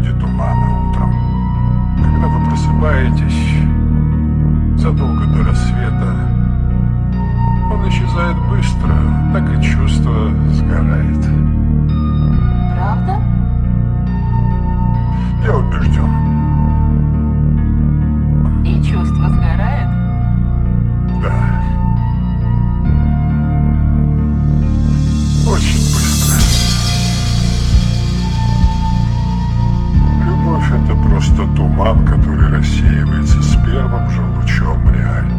виде тумана утром. Когда вы просыпаетесь задолго до рассвета, он исчезает быстро, так и чувство сгорает. Правда? Туман, который рассеивается с первым же лучом реальности.